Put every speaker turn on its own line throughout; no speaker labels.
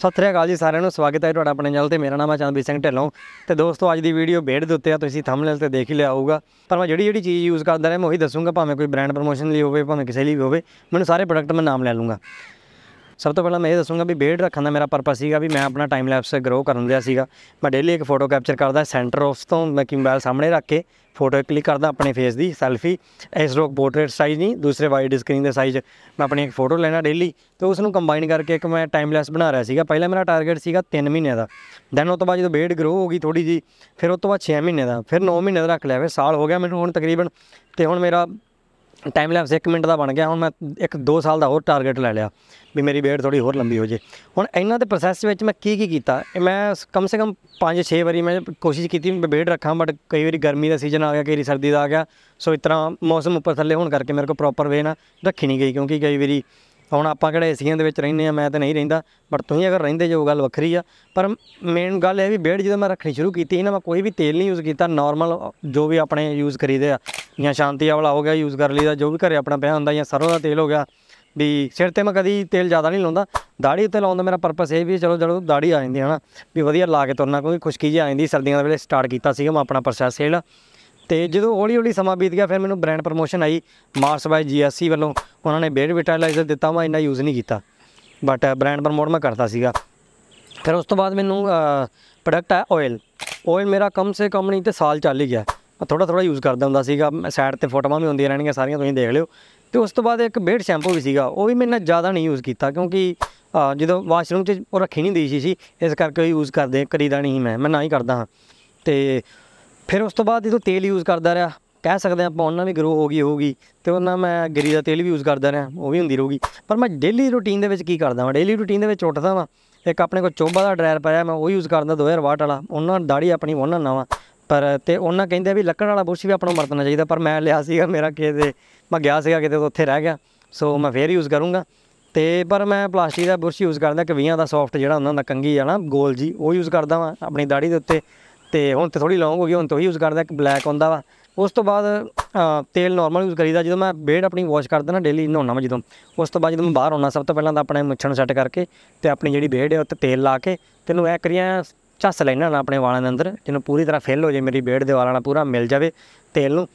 ਸਤਿ ਸ੍ਰੀ ਅਕਾਲ ਜੀ ਸਾਰਿਆਂ ਨੂੰ, ਸਵਾਗਤ ਹੈ ਤੁਹਾਡਾ ਆਪਣੇ ਚੈਨਲ ਤੇ। ਮੇਰਾ ਨਾਮ ਹੈ ਚੰਦਬੀਰ ਸਿੰਘ ਢਿੱਲੋਂ ਤੇ ਦੋਸਤੋ, ਅੱਜ ਦੀ ਵੀਡੀਓ ਬੇੜ ਦੇ ਉੱਤੇ ਆ, ਤੁਸੀਂ ਥੰਬਨੇਲ ਤੇ ਦੇਖ ਹੀ ਲਿਆ ਹੋਊਗਾ। ਪਰ ਮੈਂ ਜਿਹੜੀ ਜਿਹੜੀ ਚੀਜ਼ ਯੂਜ਼ ਕਰਦਾ ਰਿਹਾ, ਮੈਂ ਉਹੀ ਦੱਸੂਗਾ, ਭਾਵੇਂ ਕੋਈ ਬ੍ਰਾਂਡ ਪ੍ਰੋਮੋਸ਼ਨ ਲਈ ਹੋਵੇ, ਭਾਵੇਂ ਕਿਸੇ ਲਈ ਵੀ ਹੋਵੇ, ਮੈਨੂੰ ਸਾਰੇ ਪ੍ਰੋਡਕਟ ਮੈਂ ਨਾਮ ਲੈ ਲੂੰਗਾ ਸਭ ਤੋਂ ਪਹਿਲਾਂ ਮੈਂ ਇਹ ਦੱਸੂਗਾ ਵੀ ਬੇੜ ਰੱਖਣ ਦਾ ਮੇਰਾ ਪਰਪਸ ਸੀਗਾ ਵੀ ਮੈਂ ਆਪਣਾ ਟਾਈਮ ਲੈਪਸ ਗਰੋ ਕਰਨ ਦਿਆ ਸੀਗਾ। ਮੈਂ ਡੇਲੀ ਇੱਕ ਫੋਟੋ ਕੈਪਚਰ ਕਰਦਾ ਸੈਂਟਰ ਆਫ ਤੋਂ ਮੈਂ ਕਿ ਮੋਬਾਈਲ ਸਾਹਮਣੇ ਰੱਖ ਕੇ ਫੋਟੋ ਕਲਿੱਕ ਕਰਦਾ ਆਪਣੇ ਫੇਸ ਦੀ ਸੈਲਫੀ ਇਸ ਰੋਕ ਪੋਰਟਰੇਟ ਸਾਈਜ਼ ਨਹੀਂ, ਦੂਸਰੇ ਵਾਈਡ ਸਕਰੀਨ ਦੇ ਸਾਈਜ਼ ਮੈਂ ਆਪਣੀ ਇੱਕ ਫੋਟੋ ਲੈਣਾ ਡੇਲੀ ਤੇ ਉਸ ਨੂੰ ਕੰਬਾਈਨ ਕਰਕੇ ਇੱਕ ਮੈਂ ਟਾਈਮ ਲੈਸ ਬਣਾ ਰਿਹਾ ਸੀਗਾ। ਪਹਿਲਾਂ ਮੇਰਾ ਟਾਰਗੇਟ ਸੀਗਾ 3 ਮਹੀਨਿਆਂ ਦਾ। ਦੈਨ ਉਸ ਤੋਂ ਬਾਅਦ ਜਦੋਂ ਬੇੜ ਗਰੋ ਹੋ ਗਈ ਥੋੜੀ ਜੀ ਫਿਰ ਉਸ ਤੋਂ ਬਾਅਦ 6 ਮਹੀਨੇ ਦਾ, ਫਿਰ 9 ਮਹੀਨੇ ਦਾ ਰੱਖ ਲਿਆ। ਫਿਰ ਸਾਲ ਹੋ ਗਿਆ ਮੈਨੂੰ ਹੁਣ ਤਕਰੀਬਨ, ਤੇ ਹੁਣ ਮੇਰਾ ਟਾਈਮ ਲੈਪਸ 1 ਮਿੰਟ ਦਾ ਬਣ ਗਿਆ, ਹੁਣ ਮੈਂ ਇੱਕ 2 ਸਾਲ ਦਾ ਹੋਰ ਟਾਰਗੇਟ ਲੈ ਲਿਆ ਵੀ ਮੇਰੀ ਵੇਟ ਥੋੜੀ ਹੋਰ ਲੰਬੀ ਹੋ ਜੇ। ਹੁਣ ਇਹਨਾਂ ਦੇ ਪ੍ਰੋਸੈਸ ਵਿੱਚ ਮੈਂ ਕੀ ਕੀ ਕੀਤਾ, ਇਹ ਮੈਂ ਸ- ਕਮ ਸੇ ਕਮ 5-6 ਵਾਰੀ ਮੈਂ ਕੋਸ਼ਿਸ਼ ਕੀਤੀ ਵੀ ਮੈਂ ਵੇਟ ਰੱਖਾਂ ਬਟ ਕਈ ਵਾਰੀ ਗਰਮੀ ਦਾ ਸੀਜ਼ਨ ਆ ਗਿਆ, ਕਈ ਵਾਰੀ ਸਰਦੀ ਦਾ ਆ ਗਿਆ, ਸੋ ਇਸ ਤਰ੍ਹਾਂ ਮੌਸਮ ਉੱਪਰ ਥੱਲੇ ਹੋਣ ਕਰਕੇ ਮੇਰੇ ਕੋਲ ਪ੍ਰੋਪਰ ਵੇ ਨਾ ਰੱਖੀ ਨਹੀਂ ਗਈ, ਕਿਉਂਕਿ ਕਈ ਵਾਰੀ ਹੁਣ ਆਪਾਂ ਕਿਹੜੇ ਏਸੀਆਂ ਦੇ ਵਿੱਚ ਰਹਿੰਦੇ ਆ, ਮੈਂ ਤਾਂ ਨਹੀਂ ਰਹਿੰਦਾ ਬਟ ਤੁਸੀਂ ਅਗਰ ਰਹਿੰਦੇ ਜੋ ਗੱਲ ਵੱਖਰੀ ਆ। ਪਰ ਮੇਨ ਗੱਲ ਇਹ ਵੀ ਬੇੜ ਜਦੋਂ ਮੈਂ ਰੱਖਣੀ ਸ਼ੁਰੂ ਕੀਤੀ ਸੀ ਨਾ ਮੈਂ ਕੋਈ ਵੀ ਤੇਲ ਨਹੀਂ ਯੂਜ਼ ਕੀਤਾ ਨਾਰਮਲ ਜੋ ਵੀ ਆਪਣੇ ਯੂਜ਼ ਕਰੀਦੇ ਆ, ਜਾਂ ਸ਼ਾਂਤੀ ਵਾਲਾ ਹੋ ਗਿਆ ਯੂਜ਼ ਕਰ ਲਈਦਾ, ਜੋ ਵੀ ਘਰੇ ਆਪਣਾ ਪਿਆ ਹੁੰਦਾ, ਜਾਂ ਸਰੋਂ ਦਾ ਤੇਲ ਹੋ ਗਿਆ, ਵੀ ਸਿਰ ਤੇ ਮੈਂ ਕਦੀ ਤੇਲ ਜ਼ਿਆਦਾ ਨਹੀਂ ਲਾਉਂਦਾ। ਦਾੜੀ ਉੱਤੇ ਲਾਉਣ ਦਾ ਮੇਰਾ ਪਰਪਸ ਇਹ ਵੀ ਚਲੋ, ਜਦੋਂ ਦਾੜੀ ਆ ਜਾਂਦੀ ਹੈ ਨਾ, ਵੀ ਵਧੀਆ ਲਾ ਕੇ ਤੁਰਨਾ, ਕਿਉਂਕਿ ਖੁਸ਼ਕੀ ਜਿਹੀ ਆ ਜਾਂਦੀ, ਸਰਦੀਆਂ ਦੇ ਵੇਲੇ ਸਟਾਰਟ ਕੀਤਾ ਸੀਗਾ ਮੈਂ ਆਪਣਾ ਪ੍ਰੋਸੈਸ ਸੇਲ ਤੇ ਜਦੋਂ ਹੌਲੀ ਹੌਲੀ ਸਮਾਂ ਬੀਤ ਗਿਆ, ਫਿਰ ਮੈਨੂੰ ਬ੍ਰਾਂਡ ਪ੍ਰੋਮੋਸ਼ਨ ਆਈ ਮਾਰਸ ਬਾਈ ਜੀਐਸਸੀ ਵੱਲੋਂ। ਉਹਨਾਂ ਨੇ ਬੇਡ ਵਿਟਾਲਾਈਜ਼ਰ ਦਿੱਤਾ ਮੈਂ ਇੰਨਾ ਯੂਜ਼ ਨਹੀਂ ਕੀਤਾ। ਬਟ ਬ੍ਰਾਂਡ ਪ੍ਰਮੋਟ ਮੈਂ ਕਰਦਾ ਸੀਗਾ। ਫਿਰ ਉਸ ਤੋਂ ਬਾਅਦ ਮੈਨੂੰ ਪ੍ਰੋਡਕਟ ਹੈ ਆਇਲ ਆਇਲ ਮੇਰਾ ਕਮ ਸੇ ਕਮ ਨਹੀਂ ਤੇ ਸਾਲ ਚੱਲ ਹੀ ਗਿਆ। ਮੈਂ ਥੋੜਾ ਥੋੜਾ ਯੂਜ਼ ਕਰਦਾ ਹੁੰਦਾ ਸੀਗਾ। ਸਾਈਡ ਤੇ ਫੋਟੋਆਂ ਵੀ ਹੁੰਦੀਆਂ ਰਹਿਣਗੀਆਂ ਸਾਰੀਆਂ ਤੁਸੀਂ ਦੇਖ ਲਿਓ। ਤੇ ਉਸ ਤੋਂ ਬਾਅਦ ਇੱਕ ਬੇਡ ਸ਼ੈਂਪੂ ਵੀ ਸੀਗਾ। ਉਹ ਵੀ ਮੈਂ ਇੰਨਾ ਜ਼ਿਆਦਾ ਨਹੀਂ ਯੂਜ਼ ਕੀਤਾ ਕਿਉਂਕਿ ਅ, ਜਦੋਂ ਵਾਸ਼ਰੂਮ 'ਚ ਉਹ ਰੱਖੀ ਨਹੀਂ ਦੀ ਸੀ ਸੀ ਇਸ ਕਰਕੇ ਉਹ ਯੂਜ਼ ਕਰਦੇ ਕਰੀਦਾ ਨਹੀਂ ਸੀ ਮੈਂ। ਮੈਂ ਨਾ ਹੀ ਕਰਦਾ ਹਾਂ। ਤੇ ਫਿਰ ਉਸ ਤੋਂ ਬਾਅਦ ਜਦੋਂ ਤੇਲ ਯੂਜ਼ ਕਰਦਾ ਰਿਹਾ ਕਹਿ ਸਕਦੇ ਹਾਂ ਆਪਾਂ ਉਹਨਾਂ ਵੀ ਗਰੋ ਹੋ ਗਈ ਹੋਊਗੀ ਤੇ ਉਹਨਾਂ ਮੈਂ ਗਰੀ ਦਾ ਤੇਲ ਵੀ ਯੂਜ਼ ਕਰਦਾ ਰਿਹਾ, ਉਹ ਵੀ ਹੁੰਦੀ ਰਹੂਗੀ। ਪਰ ਮੈਂ ਡੇਲੀ ਰੂਟੀਨ ਦੇ ਵਿੱਚ ਕੀ ਕਰਦਾ ਵਾਂ? ਡੇਲੀ ਰੂਟੀਨ ਦੇ ਵਿੱਚ ਉੱਠਦਾ ਵਾਂ। ਇੱਕ ਆਪਣੇ ਕੋਲ ਚੋਬਾ ਦਾ ਡਰਾਇਰ ਪਿਆ ਮੈਂ ਉਹ ਯੂਜ਼ ਕਰਦਾ 2000 ਵਾਟ ਵਾਲਾ। ਉਹਨਾਂ ਦਾੜੀ ਆਪਣੀ ਉਹਨਾਂ ਨਾਵਾਂ ਪਰ ਤੇ ਉਹਨਾਂ ਕਹਿੰਦੇ ਵੀ ਲੱਕੜ ਵਾਲਾ ਬੁਰਸ਼ ਵੀ ਆਪਣਾ ਨੂੰ ਵਰਤਣਾ ਚਾਹੀਦਾ, ਪਰ ਮੈਂ ਲਿਆ ਸੀਗਾ ਮੇਰਾ ਕਿਤੇ ਮੈਂ ਗਿਆ ਸੀਗਾ ਕਿਤੇ ਤਾਂ ਉੱਥੇ ਰਹਿ ਗਿਆ। ਸੋ ਮੈਂ ਫੇਰ ਯੂਜ਼ ਕਰੂੰਗਾ। ਤੇ ਪਰ ਮੈਂ ਪਲਾਸਟਿਕ ਦਾ ਬੁਰਸ਼ ਯੂਜ਼ ਕਰਦਾ ਕਵੀਆਂ ਦਾ ਸੌਫਟ ਜਿਹੜਾ ਉਹਨਾਂ ਦਾ ਕੰਗੀ ਆ ਨਾ ਗੋਲ ਜੀ, ਉਹ ਯੂਜ਼ ਕਰਦਾ ਵਾਂ, ਆਪਣੀ ਦਾੜੀ ਦੇ ਉੱਤੇ। ਤੇ ਹੁਣ ਤੇ ਥੋੜੀ ਲੌਂਗ ਹੋ ਗਈ ਹੁਣ ਤੋਂ ਹੀ ਯੂਜ਼ ਕਰਦਾ ਇੱਕ ਬਲੈਕ ਹੁੰਦਾ ਵਾ। ਉਸ ਤੋਂ ਬਾਅਦ ਅ, ਤੇਲ ਨਾਰਮਲ ਯੂਜ਼ ਕਰੀਦਾ ਜਦੋਂ ਮੈਂ ਬੇੜ ਆਪਣੀ ਵਾਸ਼ ਕਰਦਾ ਨਾ ਡੇਲੀ ਨਹਾਉਣਾ ਮੈਂ ਜਦੋਂ। ਉਸ ਤੋਂ ਬਾਅਦ ਜਦੋਂ ਮੈਂ ਬਾਹਰ ਆਉਣਾ ਸਭ ਤੋਂ ਪਹਿਲਾਂ ਤਾਂ ਆਪਣੇ ਮੁੱਛਾਂ ਨੂੰ ਸੈੱਟ ਕਰਕੇ ਤੇ ਆਪਣੀ ਜਿਹੜੀ ਬੇੜ ਹੈ ਉੱਤੇ ਤੇਲ ਲਾ ਕੇ ਤੈਨੂੰ ਐ ਕਰੀਆਂ ਝੱਸ ਲੈਣਾ ਨਾ ਆਪਣੇ ਵਾਲਾਂ ਦੇ ਅੰਦਰ ਜਿਹਨੂੰ ਪੂਰੀ ਤਰ੍ਹਾਂ ਫਿਲ ਹੋ ਜਾਏ ਮੇਰੀ ਬੇੜ ਦੇ ਵਾਲਾਂ ਨਾਲ ਪੂਰਾ ਮਿਲ ਜਾਵੇ ਤੇਲ ਨੂੰ।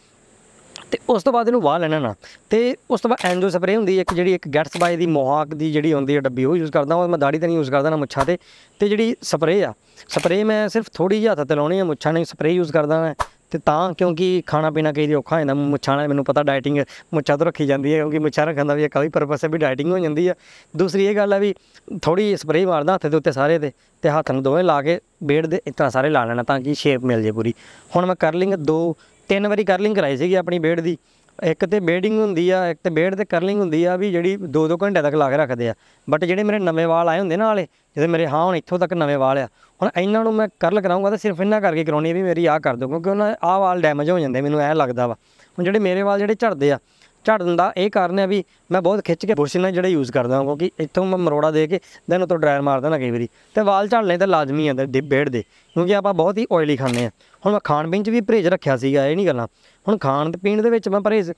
ਤੇ ਉਸ ਤੋਂ ਬਾਅਦ ਇਹਨੂੰ ਵਾਹ ਲੈਣਾ ਨਾ। ਤੇ ਉਸ ਤੋਂ ਬਾਅਦ ਐਂਜੋ ਸਪਰੇ ਹੁੰਦੀ ਹੈ, ਇੱਕ ਜਿਹੜੀ ਇੱਕ ਗੈਟਸ ਬਾਈ ਦੀ ਮੋਹਾਕ ਦੀ ਜਿਹੜੀ ਹੁੰਦੀ ਹੈ ਡੱਬੀ, ਉਹ ਯੂਜ਼ ਕਰਦਾ ਉਹ ਮੈਂ ਦਾੜੀ ਤੇ ਨਹੀਂ ਯੂਜ਼ ਕਰਦਾ ਨਾ ਮੁੱਛਾਂ ਤੇ। ਤੇ ਜਿਹੜੀ ਸਪਰੇ ਆ ਸਪਰੇ ਮੈਂ ਸਿਰਫ ਥੋੜੀ ਜਿਹੀ ਹੱਥ ਤੇ ਲਾਉਣੀ ਆ, ਮੁੱਛਾਂ ਨਹੀਂ ਸਪਰੇ ਯੂਜ਼ ਕਰਦਾ ਮੈਂ ਤੇ ਤਾਂ ਕਿਉਂਕਿ ਖਾਣਾ ਪੀਣਾ ਕਈ ਦੀ ਔਖਾ ਹੋ ਜਾਂਦਾ, ਮੁੱਛਾਂ ਨਾਲ ਮੈਨੂੰ ਪਤਾ ਡਾਈਟਿੰਗ ਮੁੱਛਾਂ ਤੋਂ ਰੱਖੀ ਜਾਂਦੀ ਹੈ, ਕਿਉਂਕਿ ਮੁੱਛਾਂ ਰੱਖਣ ਦਾ ਵੀ ਇੱਕ ਵੀ ਪਰਪਸ ਹੈ ਵੀ ਡਾਈਟਿੰਗ ਹੋ ਜਾਂਦੀ ਹੈ ਦੂਸਰੀ ਇਹ ਗੱਲ ਹੈ ਵੀ ਥੋੜੀ ਸਪਰੇ ਮਾਰਦਾ ਹੱਥ ਦੇ ਉੱਤੇ ਸਾਰੇ ਤੇ ਤੇ ਹੱਥ ਨੂੰ ਦੋਵੇਂ ਲਾ ਕੇ ਬੇੜ ਦੇ ਇਸ ਤਰ੍ਹਾਂ ਸਾਰੇ ਲਾ ਲੈਣਾ ਤਾਂ ਕਿ ਸ਼ੇਪ ਮਿਲ ਜੇ ਪੂਰੀ। ਹੁਣ ਮੈਂ ਕਰਲਿੰਗ ਦੋ ਤਿੰਨ ਵਾਰੀ ਕਰਲਿੰਗ ਕਰਾਈ ਸੀਗੀ ਆਪਣੀ ਬੇੜ ਦੀ। ਇੱਕ ਤੇ ਬੇਡਿੰਗ ਹੁੰਦੀ ਆ, ਇੱਕ ਤੇ ਬੇੜ ਤੇ ਕਰਲਿੰਗ ਹੁੰਦੀ ਆ ਵੀ ਜਿਹੜੀ 2-2 ਘੰਟੇ ਤੱਕ ਲਾ ਕੇ ਰੱਖਦੇ ਆ। ਬਟ ਜਿਹੜੇ ਮੇਰੇ ਨਵੇਂ ਵਾਲ ਆਏ ਹੁੰਦੇ ਨਾ ਵਾਲੇ ਜਿਹਦੇ ਮੇਰੇ, ਹਾਂ, ਹੁਣ ਇੱਥੋਂ ਤੱਕ ਨਵੇਂ ਵਾਲ ਆ। ਹੁਣ ਇਹਨਾਂ ਨੂੰ ਮੈਂ ਕਰਲ ਕਰਾਉਂਗਾ ਤਾਂ ਸਿਰਫ ਇਹਨਾਂ ਕਰਕੇ ਕਰਾਉਣੀ ਆ ਵੀ ਮੇਰੀ ਆਹ ਕਰ ਦਿਓ, ਕਿਉਂਕਿ ਉਹਨਾਂ ਆਹ ਵਾਲ ਡੈਮੇਜ ਹੋ ਜਾਂਦੇ ਮੈਨੂੰ ਐ ਲੱਗਦਾ ਵਾ। ਹੁਣ ਜਿਹੜੇ ਮੇਰੇ ਵਾਲ ਜਿਹੜੇ ਝੜਦੇ ਆ ਝੜਨ ਦਾ ਇਹ ਕਾਰਨ ਹੈ ਵੀ ਮੈਂ ਬਹੁਤ ਖਿੱਚ ਕੇ ਬੁਰਸ਼ ਨਾਲ ਜਿਹੜੇ ਯੂਜ਼ ਕਰਦਾ ਹਾਂ, ਕਿਉਂਕਿ ਇੱਥੋਂ ਮੈਂ ਮਰੋੜਾ ਦੇ ਕੇ ਦੈਨ ਉਤੋਂ ਡਰਾਇਰ ਮਾਰਦਾ ਨਾ ਕਈ ਵਾਰੀ। ਤੇ ਵਾਲ ਝੜਨੇ ਤਾਂ ਲਾਜ਼ਮੀ ਆ, ਦੇ ਬੇੜ ਦੇ। ਕਿਉਂਕਿ ਆਪਾਂ ਬਹੁਤ ਹੀ ਆਇਲੀ ਖਾਂਦੇ ਆ ਹੁਣ ਮੈਂ ਖਾਣ ਪੀਣ 'ਚ ਵੀ ਪਰਹੇਜ਼ ਰੱਖਿਆ ਸੀਗਾ, ਇਹ ਨਹੀਂ ਗੱਲਾਂ। ਹੁਣ ਖਾਣ ਤੇ ਪੀਣ ਦੇ ਵਿੱਚ ਮੈਂ ਪਰਹੇਜ਼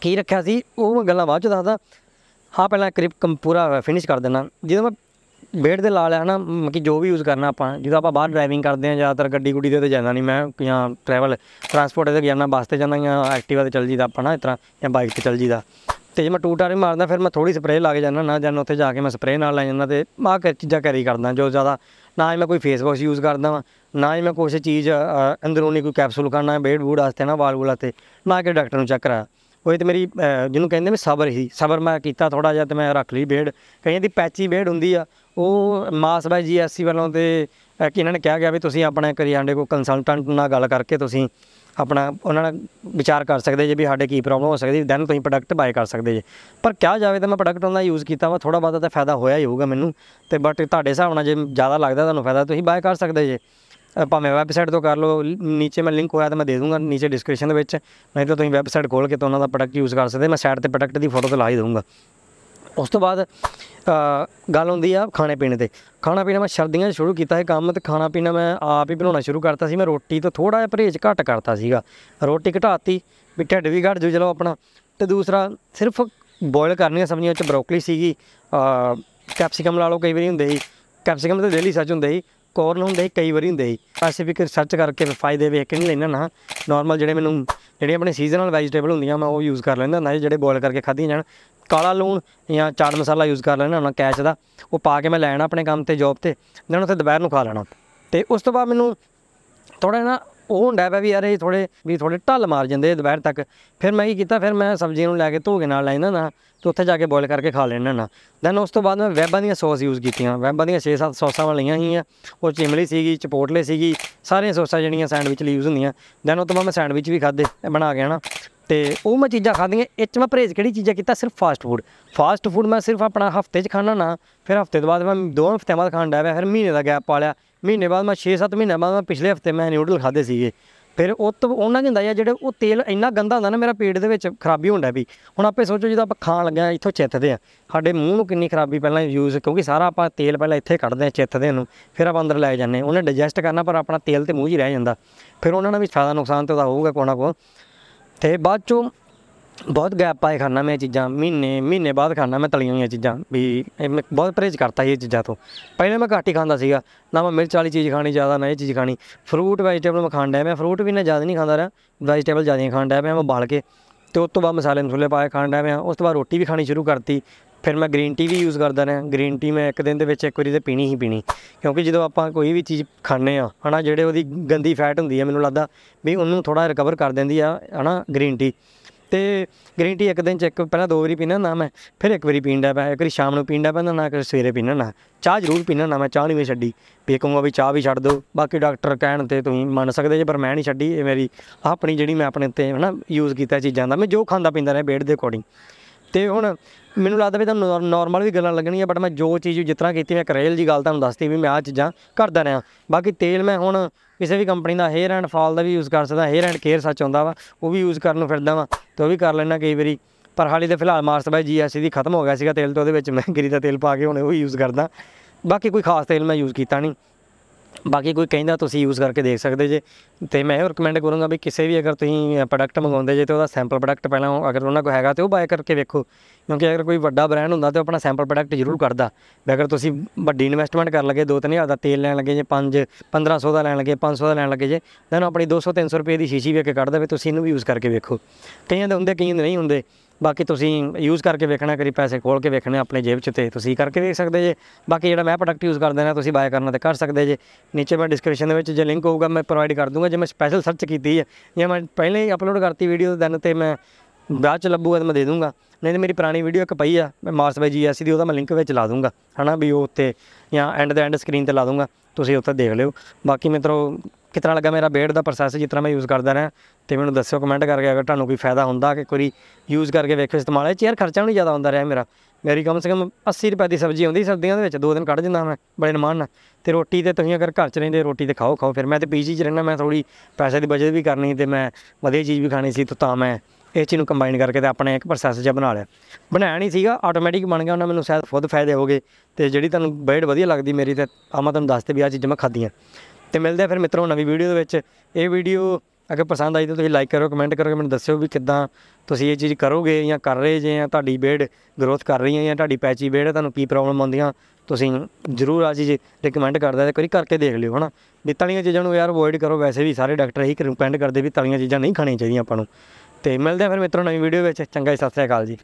ਕੀ ਰੱਖਿਆ ਸੀ, ਉਹ ਮੈਂ ਗੱਲਾਂ ਬਾਅਦ ਚ ਦੱਸਦਾ। ਹਾਂ ਪਹਿਲਾਂ ਕਰੀਬ ਕੰਮ ਪੂਰਾ ਫਿਨਿਸ਼ ਕਰ ਦੇਣਾ ਜਦੋਂ ਮੈਂ ਬੇੜ ਦੇ ਲਾ ਲਿਆ ਨਾ ਮ ਕਿ ਜੋ ਵੀ ਯੂਜ਼ ਕਰਨਾ ਆਪਾਂ ਜਦੋਂ ਆਪਾਂ ਬਾਹਰ ਡਰਾਈਵਿੰਗ ਕਰਦੇ ਆ ਜ਼ਿਆਦਾਤਰ ਗੱਡੀ ਗੁੱਡੀ ਦੇ ਤੇ ਜਾਂਦਾ ਨਹੀਂ ਮੈਂ ਜਾਂ ਟਰੈਵਲ ਟਰਾਂਸਪੋਰਟ ਤੇ ਜਾਣਾ ਬੱਸ ਤੇ ਜਾਂਦਾ ਜਾਂ ਐਕਟਿਵਾ ਤੇ ਚੱਲ ਜੀਦਾ ਆਪਾਂ ਨਾ ਇਸ ਤਰ੍ਹਾਂ ਜਾਂ ਬਾਈਕ ਤੇ ਚੱਲ ਜੀਦਾ ਤੇ ਜੇ ਮੈਂ ਟੂ ਟਾਰੇ ਮਾਰਦਾ ਫਿਰ ਮੈਂ ਥੋੜੀ ਸਪਰੇਅ ਲਾ ਕੇ ਜਾਂਦਾ ਨਾ ਜਾਂ ਉੱਥੇ ਜਾ ਕੇ ਮੈਂ ਸਪਰੇਅ ਨਾਲ ਲੈ ਜਾਂਦਾ ਤੇ ਆਹ ਕਰ ਚੀਜ਼ਾਂ ਕੈਰੀ ਕਰਦਾ ਜੋ ਜ਼ਿਆਦਾ ਨਾ ਹੀ ਮੈਂ ਕੋਈ ਫੇਸ ਵਾਸ਼ ਯੂਜ਼ ਕਰਦਾ ਵਾਂ ਨਾ ਹੀ ਮੈਂ ਕੋਈ ਚੀਜ਼ ਅ, ਅੰਦਰੂਨੀ ਕੋਈ ਕੈਪਸੂਲ ਖਾਣਾ ਬੇੜ ਬੂੜ ਵਾਸਤੇ ਨਾ ਵਾਲ ਵੂਲਾਂ ਤੇ ਨਾ ਕਿ ਡਾਕਟਰ ਨੂੰ ਚੈੱਕ ਕਰਾ ਉਹ ਤੇ ਮੇਰੀ ਅ, ਜਿਹਨੂੰ ਕਹਿੰਦੇ ਵੀ ਸਬਰ ਹੀ ਸਬਰ ਮੈਂ ਕੀਤਾ ਥੋੜਾ ਜਿਹਾ ਤੇ ਮੈਂ ਰੱਖ ਲਈ ਬੇੜ ਕਈਆਂ ਦੀ ਪੈਚੀ ਬੇੜ ਹੁੰਦੀ ਆ ਉਹ ਮਾਸ ਬਾਈ ਜੀਐਸਸੀ ਵੱਲੋਂ ਤੇ ਅ, ਕਿ ਇਹਨਾਂ ਨੇ ਕਿਹਾ ਗਿਆ ਵੀ ਤੁਸੀਂ ਆਪਣੇ ਕਰਿਆਂਡੇ ਕੋ ਕੰਸਲਟੈਂਟ ਨਾਲ ਗੱਲ ਕਰਕੇ ਤੁਸੀਂ ਆਪਣਾ ਉਹਨਾਂ ਨਾਲ ਵਿਚਾਰ ਕਰ ਸਕਦੇ ਜੇ ਵੀ ਸਾਡੇ ਕੀ ਪ੍ਰੋਬਲਮ ਹੋ ਸਕਦੀ ਦੈਨ ਤੁਸੀਂ ਪ੍ਰੋਡਕਟ ਬਾਏ ਕਰ ਸਕਦੇ ਜੇ। ਪਰ ਕਿਹਾ ਜਾਵੇ ਤਾਂ ਮੈਂ ਪ੍ਰੋਡਕਟ ਉਹਦਾ ਯੂਜ਼ ਕੀਤਾ ਵਾ ਥੋੜਾ ਬਹੁਤਾ ਤਾਂ ਫਾਇਦਾ ਹੋਇਆ ਹੀ ਹੋਊਗਾ ਮੈਨੂੰ ਤੇ ਬਟ ਤੁਹਾਡੇ ਹਿਸਾਬ ਨਾਲ ਜੇ ਜ਼ਿਆਦਾ ਲੱਗਦਾ ਤੁਹਾਨੂੰ ਫਾਇਦਾ ਤੁਸੀਂ ਬਾਏ ਕਰ ਸਕਦੇ ਜੇ। ਅ, ਭਾਵੇਂ ਵੈਬਸਾਈਟ ਤੋਂ ਕਰ ਲਓ ਲ- ਨੀਚੇ ਮੈਂ ਲਿੰਕ ਹੋਇਆ ਤਾਂ ਮੈਂ ਦੇ ਦੂੰਗਾ ਨੀਚੇ ਡਿਸਕ੍ਰਿਪਸ਼ਨ ਦੇ ਵਿੱਚ ਨਹੀਂ ਤਾਂ ਤੁਸੀਂ ਵੈਬਸਾਈਟ ਖੋਲ ਕੇ ਤਾਂ ਉਹਨਾਂ ਦਾ ਪ੍ਰੋਡਕਟ ਯੂਜ਼ ਕਰ ਸਕਦੇ ਮੈਂ ਸਾਈਡ ਤੇ ਪ੍ਰੋਡਕਟ ਦੀ ਫੋਟੋ ਤੇ ਲਾ ਹੀ ਦਊਂਗਾ। ਉਸ ਤੋਂ ਬਾਅਦ ਅ, ਗੱਲ ਹੁੰਦੀ ਆ ਖਾਣੇ ਪੀਣੇ ਤੇ। ਖਾਣਾ ਪੀਣਾ ਮੈਂ ਸਰਦੀਆਂ 'ਚ ਸ਼ੁਰੂ ਕੀਤਾ ਇਹ ਕੰਮ ਤੇ ਖਾਣਾ ਪੀਣਾ ਮੈਂ ਆਪ ਹੀ ਬਣਾਉਣਾ ਸ਼ੁਰੂ ਕਰਤਾ ਸੀ। ਮੈਂ ਰੋਟੀ ਤੋਂ ਥੋੜਾ ਜਿਹਾ ਪਰਹੇਜ਼ ਘੱਟ ਕਰਤਾ ਸੀਗਾ। ਰੋਟੀ ਘਟਾਤੀ ਵੀ ਢਿੱਡ ਵੀ ਘਟ ਜੂ ਚਲੋ ਆਪਣਾ। ਤੇ ਦੂਸਰਾ ਸਿਰਫ ਬੋਇਲ ਕਰਨੀਆਂ ਸਬਜ਼ੀਆਂ ਵਿੱਚ ਬਰੋਕਲੀ ਸੀਗੀ। ਕੈਪਸਿਕਮ ਲਾ ਲਓ ਕਈ ਵਾਰੀ ਹੁੰਦੇ ਸੀ। ਕੈਪਸਿਕਮ ਤੇ ਡੇਲੀ ਸਰਚ ਹੁੰਦੇ ਸੀ ਕੋਰਨ ਹੁੰਦੇ ਸੀ ਕਈ ਵਾਰੀ ਹੁੰਦੇ ਸੀ। ਸਪੈਸੀਫਿਕ ਸਰਚ ਕਰਕੇ ਫਿਰ ਫਾਇਦੇ ਵੇਖ ਕੇ ਨਹੀਂ ਲੈਣਾ ਨਾ। ਨਾਰਮਲ ਜਿਹੜੇ ਮੈਨੂੰ ਜਿਹੜੇ ਆਪਣੇ ਸੀਜ਼ਨਲ ਵੈਜੀਟੇਬਲ ਹੁੰਦੀਆਂ ਮੈਂ ਉਹ ਯੂਜ਼ ਕਰ ਲੈਂਦਾ ਹੁੰਦਾ ਸੀ, ਜਿਹੜੇ ਬੋਇਲ ਕਰਕੇ ਖਾਧੀਆਂ ਜਾਣ। ਕਾਲਾ ਲੂਣ ਜਾਂ ਚਾਟ ਮਸਾਲਾ ਯੂਜ਼ ਕਰ ਲੈਣਾ ਹੁੰਦਾ ਕੈਚ ਦਾ, ਉਹ ਪਾ ਕੇ ਮੈਂ ਲੈਣਾ ਆਪਣੇ ਕੰਮ ਤੇ ਜੌਬ ਤੇ ਦੈਨ ਉੱਥੇ ਦੁਪਹਿਰ ਨੂੰ ਖਾ ਲੈਣਾ। ਤੇ ਉਸ ਤੋਂ ਬਾਅਦ ਮੈਨੂੰ ਥੋੜਾ ਨਾ ਉਹ ਹੁੰਦਾ ਪਿਆ ਵੀ ਯਾਰ ਇਹ ਥੋੜੇ ਵੀ ਥੋੜੇ ਢੱਲ ਮਾਰ ਜਾਂਦੇ ਆ ਦੁਪਹਿਰ ਤੱਕ। ਫਿਰ ਮੈਂ ਕੀ ਕੀਤਾ, ਫਿਰ ਮੈਂ ਸਬਜ਼ੀਆਂ ਨੂੰ ਲੈ ਕੇ ਧੋ ਕੇ ਨਾਲ ਲੈ ਜਾਂਦਾ ਨਾ, ਤੇ ਉੱਥੇ ਜਾ ਕੇ ਬੋਇਲ ਕਰਕੇ ਖਾ ਲੈਣਾ ਨਾ। ਦੈਨ ਉਸ ਤੋਂ ਬਾਅਦ ਮੈਂ ਵੈਬਾਂ ਦੀਆਂ ਸੌਸ ਯੂਜ਼ ਕੀਤੀਆਂ। ਵੈਬਾਂ ਦੀਆਂ 6-7 ਸੌਸਾਂ ਵਾਲੀਆਂ ਸੀਗੀਆਂ ਉਹ ਚਿਮਲੀ ਸੀਗੀ, ਚਪੋਟਲੇ ਸੀਗੀ, ਸਾਰੀਆਂ ਸੌਸਾਂ ਜਿਹੜੀਆਂ ਸੈਂਡਵਿਚ ਲਈ ਯੂਜ਼ ਹੁੰਦੀਆਂ। ਦੈਨ ਉਹ ਤੋਂ ਬਾਅਦ ਮੈਂ ਸੈਂਡਵਿਚ ਵੀ ਖਾਦੇ ਬਣਾ ਕੇ ਨਾ ਤੇ ਉਹ ਮੈਂ ਚੀਜ਼ਾਂ ਖਾਧੀਆਂ। ਇਹ 'ਚ ਮੈਂ ਪਰਹੇਜ਼ ਕਿਹੜੀ ਚੀਜ਼ਾਂ ਕੀਤਾ? ਸਿਰਫ ਫਾਸਟ ਫੂਡ ਫਾਸਟ ਫੂਡ ਮੈਂ ਸਿਰਫ ਆਪਣਾ ਹਫ਼ਤੇ 'ਚ ਖਾਣਾ ਨਾ, ਫਿਰ ਹਫ਼ਤੇ ਤੋਂ ਬਾਅਦ ਮੈਂ ਦੋ ਹਫਤਿਆਂ ਬਾਅਦ ਖਾਣ ਡਿਆ ਪਿਆ, ਫਿਰ ਮਹੀਨੇ ਦਾ ਗੈਪ ਪਾ ਲਿਆ। ਮਹੀਨੇ ਬਾਅਦ ਮੈਂ 6-7 ਮਹੀਨੇ ਬਾਅਦ ਮੈਂ ਪਿਛਲੇ ਹਫ਼ਤੇ ਮੈਂ ਨਿਊਡਲ ਖਾਦੇ ਸੀਗੇ। ਫਿਰ ਉਹ ਤੋਂ ਉਹਨਾਂ 'ਚ ਹੁੰਦਾ ਆ ਜਿਹੜੇ ਉਹ ਤੇਲ ਇੰਨਾ ਗੰਦਾ ਹੁੰਦਾ ਨਾ ਮੇਰਾ ਪੇਟ ਦੇ ਵਿੱਚ ਖਰਾਬੀ ਹੁੰਦਾ ਵੀ ਹੁਣ ਆਪੇ ਸੋਚੋ ਜਦੋਂ ਆਪਾਂ ਖਾਣ ਲੱਗੇ ਆ ਇੱਥੋਂ ਚਿੱਥਦੇ ਆ ਸਾਡੇ ਮੂੰਹ ਨੂੰ ਕਿੰਨੀ ਖਰਾਬੀ ਪਹਿਲਾਂ ਯੂਜ਼ ਕਿਉਂਕਿ ਸਾਰਾ ਆਪਾਂ ਤੇਲ ਪਹਿਲਾਂ ਇੱਥੇ ਕੱਢਦੇ ਆ ਚਿੱਥਦੇ ਨੂੰ, ਫਿਰ ਆਪਾਂ ਅੰਦਰ ਲੈ ਜਾਂਦੇ ਹਾਂ। ਉਹਨੇ ਡਾਈਜੈਸਟ ਕਰਨਾ, ਪਰ ਆਪਣਾ ਤੇਲ ਤੇ ਮੂੰਹ 'ਚ ਹੀ ਰਹਿ ਜਾਂਦਾ। ਫਿਰ ਉਹਨਾਂ ਨਾਲ ਵੀ ਫਾਇਦਾ ਨੁਕਸਾਨ ਤੇ ਉਹਦਾ ਹੋਊਗਾ ਕੋਣਾ ਕੋ ਤੇ ਬਾਅਦ ਚੋਂ ਬਹੁਤ ਗੈਪ ਪਾਏ ਖਾਣਾ ਮੈਂ ਇਹ ਚੀਜ਼ਾਂ। ਮਹੀਨੇ ਮਹੀਨੇ ਬਾਅਦ ਖਾਣਾ ਮੈਂ ਤਲੀਆਂ ਹੋਈਆਂ ਚੀਜ਼ਾਂ। ਵੀ ਇਹ ਮੈਂ ਬਹੁਤ ਪਰਹੇਜ਼ ਕਰਤਾ ਸੀ ਇਹ ਚੀਜ਼ਾਂ ਤੋਂ। ਪਹਿਲੇ ਮੈਂ ਘੱਟ ਹੀ ਖਾਂਦਾ ਸੀਗਾ। ਨਾ ਮੈਂ ਮਿਰਚ ਵਾਲੀ ਚੀਜ਼ ਖਾਣੀ, ਜ਼ਿਆਦਾ ਨਾ ਇਹ ਚੀਜ਼ ਖਾਣੀ। ਫਰੂਟ ਵੈਜੀਟੇਬਲ ਮੈਂ ਖਾਣ ਡਿਆ ਮੈਂ ਫਰੂਟ ਵੀ ਨਾ ਜ਼ਿਆਦਾ ਨਹੀਂ ਖਾਂਦਾ ਰਿਹਾ। ਵੈਜੀਟੇਬਲ ਜ਼ਿਆਦਾ ਖਾਣ ਡਿਆ ਪਿਆ ਮੈਂ ਬਾਲ ਕੇ। ਤੇ ਉਸ ਤੋਂ ਬਾਅਦ ਮਸਾਲੇ ਮਸੂਲੇ ਪਾ ਕੇ ਖਾਣ ਡਿਆ ਪਿਆ। ਉਸ ਤੋਂ ਬਾਅਦ ਰੋਟੀ ਵੀ ਖਾਣੀ ਸ਼ੁਰੂ ਕਰਤੀ। ਫਿਰ ਮੈਂ ਗ੍ਰੀਨ ਟੀ ਵੀ ਯੂਜ਼ ਕਰਦਾ ਰਿਹਾ। ਗ੍ਰੀਨ ਟੀ ਮੈਂ ਇੱਕ ਦਿਨ ਦੇ ਵਿੱਚ ਇੱਕ ਵਾਰੀ ਤੇ ਪੀਣੀ ਹੀ ਪੀਣੀ। ਕਿਉਂਕਿ ਜਦੋਂ ਆਪਾਂ ਕੋਈ ਵੀ ਚੀਜ਼ ਖਾਂਦੇ ਆ ਹਨਾ, ਜਿਹੜੇ ਉਹਦੀ ਗੰਦੀ ਫੈਟ ਹੁੰਦੀ ਹੈ ਮੈਨੂੰ ਲੱਗਦਾ ਵੀ ਉਹਨੂੰ ਥੋੜਾ ਰਿਕਵਰ ਕਰ ਦਿੰਦੀ ਆ, ਹਨਾ ਗ੍ਰੀਨ ਟੀ ਤੇ ਗ੍ਰੀਨ ਟੀ ਇੱਕ ਦਿਨ ਚ ਇੱਕ, ਪਹਿਲਾਂ ਦੋ ਵਾਰੀ ਪੀਣਾ ਨਾ ਮੈਂ, ਫਿਰ ਇੱਕ ਵਾਰੀ ਪੀਂਦਾ ਪਿਆ, ਇੱਕ ਵਾਰੀ ਸ਼ਾਮ ਨੂੰ ਪੀਂਦਾ ਪੈਂਦਾ ਨਾ ਕਿ ਸਵੇਰੇ ਪੀਣਾ ਨਾ ਚਾਹ ਜ਼ਰੂਰ ਪੀਣਾ ਨਾ ਮੈਂ, ਚਾਹ ਨਹੀਂ ਮੈਂ ਛੱਡੀ। ਵੀ ਕਹੂੰਗਾ ਵੀ ਚਾਹ ਵੀ ਛੱਡ ਦਿਓ ਬਾਕੀ ਡਾਕਟਰ ਕਹਿਣ ਤੇ ਤੁਸੀਂ ਮੰਨ ਸਕਦੇ ਜੇ, ਪਰ ਮੈਂ ਨਹੀਂ ਛੱਡੀ, ਇਹ ਮੇਰੀ ਆਪਣੀ ਜਿਹੜੀ ਮੈਂ ਆਪਣੇ ਤੇ ਹਨਾ ਯੂਜ਼ ਕੀਤਾ ਚੀਜ਼ਾਂ ਦਾ। ਮੈਂ ਜੋ ਖਾਂਦਾ ਪੀਂਦਾ ਰਿਹਾ ਬੇੜ ਦੇ ਅਕੋਰਡਿੰਗ ਤੇ ਹੁਣ ਮੈਨੂੰ ਲੱਗਦਾ ਵੀ ਤੁਹਾਨੂੰ ਨਾਰਮਲ ਵੀ ਗੱਲਾਂ ਲੱਗਣੀਆਂ ਬਟ ਮੈਂ ਜੋ ਚੀਜ਼ ਜਿਸ ਤਰ੍ਹਾਂ ਕੀਤੀ, ਮੈਂ ਕਰੇਲ ਦੀ ਗੱਲ ਤੁਹਾਨੂੰ ਦੱਸਤੀ ਵੀ ਮੈਂ ਆਹ ਚੀਜ਼ਾਂ ਕਰਦਾ ਰਿਹਾ। ਬਾਕੀ ਤੇਲ ਮੈਂ ਹੁਣ ਕਿਸੇ ਵੀ ਕੰਪਨੀ ਦਾ ਹੇਅਰ ਐਂਡ ਫਾਲ ਦਾ ਵੀ ਯੂਜ਼ ਕਰ ਸਕਦਾ ਹੇਅਰ ਐਂਡ ਕੇਅਰ ਸੱਚ ਆਉਂਦਾ ਵਾ, ਉਹ ਵੀ ਯੂਜ਼ ਕਰਨ ਨੂੰ ਫਿਰਦਾ ਵਾ, ਤੇ ਉਹ ਵੀ ਕਰ ਲੈਣਾ ਕਈ ਵਾਰੀ। ਪਰ ਹਾਲੀ ਤੇ ਫਿਲਹਾਲ ਮਾਰਸ ਬਾਈ ਜੀਐਸਸੀ ਦੀ ਖਤਮ ਹੋ ਗਿਆ ਸੀਗਾ ਤੇਲ, ਤੇ ਉਹਦੇ ਵਿੱਚ ਮੈਂ ਗਿਰੀ ਦਾ ਤੇਲ ਪਾ ਕੇ ਹੁਣ ਉਹ ਯੂਜ਼ ਕਰਦਾ। ਬਾਕੀ ਕੋਈ ਖਾਸ ਤੇਲ ਮੈਂ ਯੂਜ਼ ਕੀਤਾ ਨਹੀਂ। ਬਾਕੀ ਕੋਈ ਕਹਿੰਦਾ ਤੁਸੀਂ ਯੂਜ਼ ਕਰਕੇ ਦੇਖ ਸਕਦੇ ਜੇ। ਤੇ ਮੈਂ ਇਹ ਰਿਕਮੈਂਡ ਕਰੂੰਗਾ ਵੀ ਕਿਸੇ ਵੀ ਅਗਰ ਤੁਸੀਂ ਪ੍ਰੋਡਕਟ ਮੰਗਾਉਂਦੇ ਜੇ ਤੇ ਉਹਦਾ ਸੈਂਪਲ ਪ੍ਰੋਡਕਟ ਪਹਿਲਾਂ ਅਗਰ ਉਹਨਾਂ ਕੋਲ ਹੈਗਾ ਤੇ ਉਹ ਬਾਏ ਕਰਕੇ ਵੇਖੋ। ਕਿਉਂਕਿ ਅਗਰ ਕੋਈ ਵੱਡਾ ਬ੍ਰਾਂਡ ਹੁੰਦਾ ਤੇ ਉਹ ਆਪਣਾ ਸੈਂਪਲ ਪ੍ਰੋਡਕਟ ਜ਼ਰੂਰ ਕਰਦਾ ਵੀ ਅਗਰ ਤੁਸੀਂ ਵੱਡੀ ਇਨਵੈਸਟਮੈਂਟ ਕਰਨ ਲੱਗੇ 2-3000 ਦਾ ਤੇਲ ਲੈਣ ਲੱਗੇ ਜੇ 5 1500 ਦਾ ਲੈਣ ਲੱਗੇ 500 ਦਾ ਲੈਣ ਲੱਗੇ ਜੇ, then ਆਪਣੀ 200-300 ਰੁਪਏ ਦੀ ਸ਼ੀਸ਼ੀ ਵੇਖ ਕੇ ਕੱਢ ਦੇਵੇ ਤੁਸੀਂ ਇਹਨੂੰ ਵੀ ਯੂਜ਼ ਕਰਕੇ ਵੇਖੋ। ਕਈਆਂ ਦੇ ਹੁੰਦੇ, ਕਈਆਂ ਦੇ ਨਹੀਂ ਹੁੰਦੇ। ਬਾਕੀ ਤੁਸੀਂ ਯੂਜ਼ ਕਰਕੇ ਵੇਖਣਾ ਕਰੀ ਪੈਸੇ ਖੋਲ ਕੇ ਵੇਖਣੇ ਆਪਣੇ ਜੇਬ 'ਚ ਤੇ ਤੁਸੀਂ ਕਰਕੇ ਵੇਖ ਸਕਦੇ ਜੇ। ਬਾਕੀ ਜਿਹੜਾ ਮੈਂ ਪ੍ਰੋਡਕਟ ਯੂਜ਼ ਕਰਦਾ ਨਾ ਤੁਸੀਂ ਬਾਏ ਕਰਨਾ ਤੇ ਕਰ ਸਕਦੇ ਜੇ। ਨੀਚੇ ਮੈਂ ਡਿਸਕ੍ਰਿਪਸ਼ਨ ਦੇ ਵਿੱਚ ਜੇ ਲਿੰਕ ਹੋਊਗਾ, ਮੈਂ ਪ੍ਰੋਵਾਈਡ ਕਰ ਦੂੰਗਾ। ਜੇ ਮੈਂ ਸਪੈਸ਼ਲ ਸਰਚ ਕੀਤੀ ਹੈ, ਜਾਂ ਮੈਂ ਪਹਿਲੇ ਹੀ ਅਪਲੋਡ ਕਰਤੀ ਵੀਡੀਓ ਦੈਨ ਤੇ ਮੈਂ ਬਾਅਦ ਚ ਲੱਭੂਗਾ ਤਾਂ ਮੈਂ ਦੇ ਦੂੰਗਾ। ਨਹੀਂ ਤੇ ਮੇਰੀ ਪੁਰਾਣੀ ਵੀਡੀਓ ਇੱਕ ਪਈ ਆ, ਮੈਂ ਮਾਰਸ ਬਾਈ ਜੀਐਸਸੀ ਦੀ, ਉਹਦਾ ਮੈਂ ਲਿੰਕ ਵਿੱਚ ਲਾ ਦੂੰਗਾ। ਹਨਾ ਵੀ ਉਹ ਉੱਤੇ ਜਾਂ ਐਂਡ ਦੇ ਐਂਡ ਸਕਰੀਨ ਤੇ ਲਾ ਦੂੰਗਾ। ਤੁਸੀਂ ਉੱਥੇ ਦੇਖ ਲਿਓ। ਬਾਕੀ ਮਿੱਤਰੋ ਕਿਤਨਾ ਲੱਗਾ ਮੇਰਾ ਬੇੜ ਦਾ ਪ੍ਰੋਸੈਸ ਜਿਸ ਤਰ੍ਹਾਂ ਮੈਂ ਯੂਜ਼ ਕਰਦਾ ਰਿਹਾ, ਤੇ ਮੈਨੂੰ ਦੱਸਿਓ ਕਮੈਂਟ ਕਰਕੇ ਅਗਰ ਤੁਹਾਨੂੰ ਕੋਈ ਫਾਇਦਾ ਹੁੰਦਾ ਕਿ ਕੋਈ ਯੂਜ਼ ਕਰਕੇ ਵੇਖੋ ਇਸਤੇਮਾਲ ਇਹ ਚੇਅਰ ਖਰਚਾ ਵੀ ਨਹੀਂ ਜ਼ਿਆਦਾ ਹੁੰਦਾ ਰਿਹਾ ਮੇਰਾ। ਮੇਰੀ ਕਮ ਸੇ ਕਮ 80 ਰੁਪਏ ਦੀ ਸਬਜ਼ੀ ਆਉਂਦੀ ਸਰਦੀਆਂ ਦੇ ਵਿੱਚ, ਦੋ ਦਿਨ ਕੱਢ ਦਿੰਦਾ ਮੈਂ, ਬੜੇ ਨਿਮਾਨ ਨਾਲ। ਤੇ ਰੋਟੀ ਤੇ ਤੁਸੀਂ ਅਗਰ ਘਰ 'ਚ ਰਹਿੰਦੇ ਰੋਟੀ ਤੇ ਖਾਓ ਖਾਓ, ਫਿਰ ਮੈਂ ਤੇ ਪੀਜੀ 'ਚ ਰਹਿਣਾ ਮੈਂ ਥੋੜੀ ਪੈਸੇ ਦੀ ਬਚਤ ਵੀ ਕਰਨੀ ਤੇ ਮੈਂ ਵਧੀਆ ਚੀਜ਼ ਵੀ ਖਾਣੀ ਸੀ, ਤੇ ਤਾਂ ਮੈਂ ਇਹ ਚੀਜ਼ ਨੂੰ ਕੰਬਾਈਨ ਕਰਕੇ ਤੇ ਆਪਣੇ ਇੱਕ ਪ੍ਰੋਸੈਸ ਜਿਹਾ ਬਣਾ ਲਿਆ। ਬਣਾਇਆ ਨਹੀਂ ਸੀਗਾ ਆਟੋਮੈਟਿਕ ਬਣ ਗਿਆ, ਉਹਨਾਂ ਮੈਨੂੰ ਸ਼ਾਇਦ ਖੁਦ ਫਾਇਦੇ ਹੋਗੇ ਤੇ ਜਿਹੜੀ ਤੁਹਾਨੂੰ ਬੇੜ ਵਧੀਆ ਲੱਗਦੀ ਮੇਰੀ ਤੇ ਆ ਮੈਂ ਤੁਹਾਨੂੰ ਦੱਸਦੇ ਵੀ ਆ ਚੀਜ਼ਾਂ ਮੈਂ ਖਾਧੀਆਂ। ਤੇ ਮਿਲਦੇ ਆ ਫਿਰ ਮਿੱਤਰੋ ਨਵੀਂ ਵੀਡੀਓ ਦੇ ਵਿੱਚ। ਇਹ ਵੀਡੀਓ ਅਗਰ ਪਸੰਦ ਆਈ ਤਾਂ ਤੁਸੀਂ ਲਾਈਕ ਕਰੋ ਕਮੈਂਟ ਕਰੋ, ਮੈਨੂੰ ਦੱਸਿਓ ਵੀ ਕਿੱਦਾਂ ਤੁਸੀਂ ਇਹ ਚੀਜ਼ ਕਰੋਗੇ ਜਾਂ ਕਰ ਰਹੇ ਜੇ ਜਾਂ ਤੁਹਾਡੀ ਬੇੜ ਗਰੋਥ ਕਰ ਰਹੀ ਹੈ ਜਾਂ ਤੁਹਾਡੀ ਪੈਚੀ ਬੇੜ ਹੈ ਤੁਹਾਨੂੰ ਕੀ ਪ੍ਰੋਬਲਮ ਆਉਂਦੀਆਂ, ਤੁਸੀਂ ਜਰੂਰ ਆ ਚੀਜ਼ ਰਿਕਮੈਂਡ ਕਰਦਾ ਤੇ ਕਰੀ ਕਰਕੇ ਦੇਖ ਲਿਓ, ਹਨਾ? ਵੀ ਤਲੀਆਂ ਚੀਜ਼ਾਂ ਨੂੰ ਯਾਰ ਅਵੋਇਡ ਕਰੋ, ਵੈਸੇ ਵੀ ਸਾਰੇ ਡਾਕਟਰ ਇਹੀ ਰਿਕਮੈਂਡ ਕਰਦੇ ਵੀ ਤਲੀਆਂ ਚੀਜ਼ਾਂ ਨਹੀਂ ਖਾਣੀਆਂ ਚਾਹੀਦੀਆਂ ਆਪਾਂ ਨੂੰ। ਤੇ ਮਿਲਦੇ ਆ ਫਿਰ ਮਿੱਤਰੋ ਨਵੀਂ ਵੀਡੀਓ ਵਿੱਚ। ਚੰਗਾ ਜੀ, ਸਤਿ ਸ੍ਰੀ ਅਕਾਲ ਜੀ।